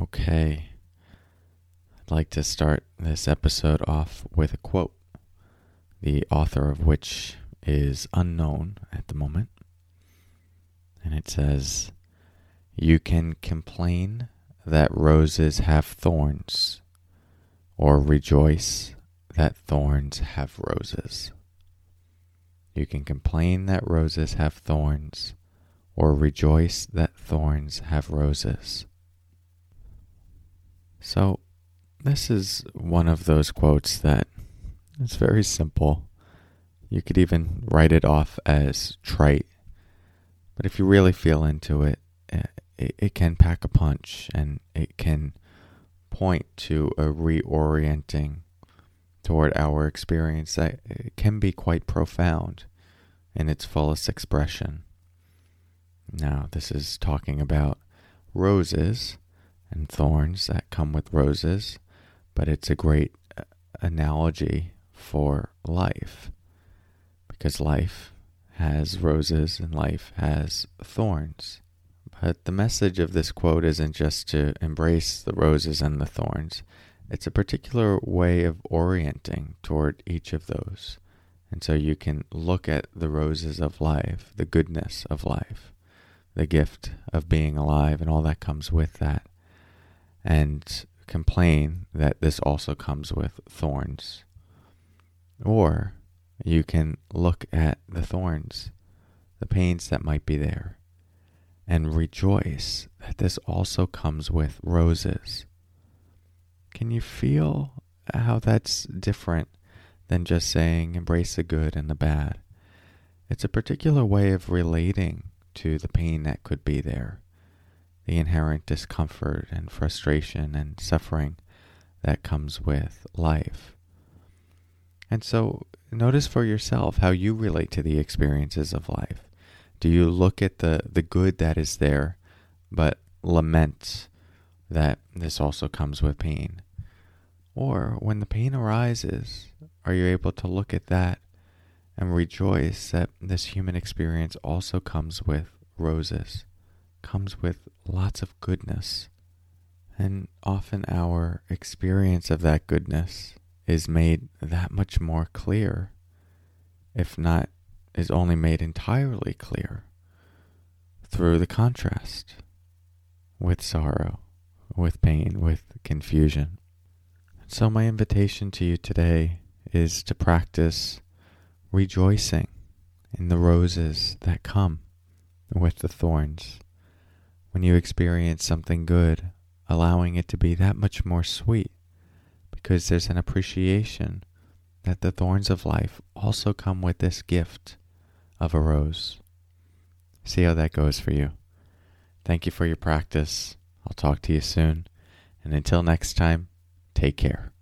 Okay. I'd like to start this episode off with a quote, the author of which is unknown at the moment. And it says, You can complain that roses have thorns, or rejoice that thorns have roses. You can complain that roses have thorns, or rejoice that thorns have roses. So, this is one of those quotes that is very simple. You could even write it off as trite. But if you really feel into it, eh, it, it can pack a punch and it can point to a reorienting toward our experience that eh, can be quite profound in its fullest expression. Now, this is talking about roses and thorns that come with roses, but it's a great uh, analogy for life because life has roses and life has thorns. But the message of this quote isn't just to embrace the roses and the thorns. It's a particular way of orienting toward each of those. And so you can look at the roses of life, the goodness of life, the gift of being alive, and all that comes with that, and complain that this also comes with thorns. Or you can look at the thorns, the pains that might be there, and rejoice that this also comes with roses. Can you feel how that's different than just saying embrace the good and the bad? It's a particular way of relating to the pain that could be there the inherent discomfort and frustration and suffering that comes with life. And so notice for yourself how you relate to the experiences of life. Do you look at the, the good that is there, but lament that this also comes with pain? Or when the pain arises, are you able to look at that and rejoice that this human experience also comes with roses? Comes with lots of goodness. And often our experience of that goodness is made that much more clear, if not is only made entirely clear, through the contrast with sorrow, with pain, with confusion. So, my invitation to you today is to practice rejoicing in the roses that come with the thorns when you experience something good, allowing it to be that much more sweet because there's an appreciation that the thorns of life also come with this gift of a rose. See how that goes for you. Thank you for your practice. I'll talk to you soon. And until next time, take care.